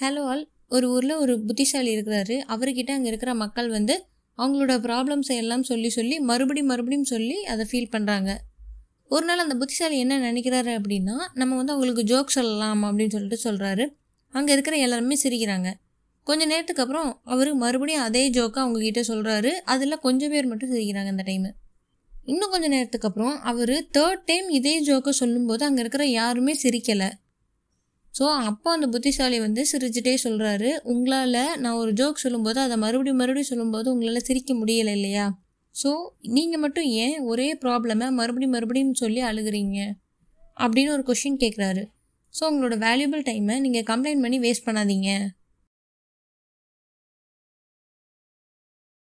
Hello all ஒரு ஊரில் ஒரு புத்திசாலி இருக்கிறாரு. அவர்கிட்ட அங்கே இருக்கிற மக்கள் வந்து அவங்களோட ப்ராப்ளம்ஸை எல்லாம் சொல்லி சொல்லி மறுபடியும் மறுபடியும் சொல்லி அதை ஃபீல் பண்ணுறாங்க ஒரு நாள் அந்த புத்திசாலி என்ன நினைக்கிறாரு அப்படின்னா நம்ம வந்து அவங்களுக்கு ஜோக் சொல்லலாம் அப்படின்னு சொல்லிட்டு சொல்கிறாரு அங்கே இருக்கிற எல்லாருமே சிரிக்கிறாங்க. கொஞ்ச நேரத்துக்கு அப்புறம் அவர் மறுபடியும் அதே ஜோக்கை அவங்கக்கிட்ட சொல்கிறாரு அதில் கொஞ்சம் பேர் மட்டும் சிரிக்கிறாங்க அந்த டைமு இன்னும் கொஞ்சம் நேரத்துக்கு அப்புறம் அவர் தேர்ட் டைம் இதே ஜோக்கை சொல்லும்போது அங்கே இருக்கிற யாருமே சிரிக்கலை. ஸோ அப்போ அந்த புத்திசாலி வந்து சிரிச்சுட்டே சொல்கிறாரு உங்களால் நான் ஒரு ஜோக் சொல்லும்போது அதை மறுபடியும் மறுபடியும் சொல்லும்போது உங்களால் சிரிக்க முடியலை இல்லையா? ஸோ நீங்கள் மட்டும் ஏன் ஒரே ப்ராப்ளமை மறுபடியும் மறுபடியும் சொல்லி அழுகுறீங்க? அப்படின்னு ஒரு கொஷின் கேட்குறாரு ஸோ உங்களோட வேல்யூபிள் டைமை நீங்கள் கம்ப்ளைண்ட் பண்ணி வேஸ்ட் பண்ணாதீங்க.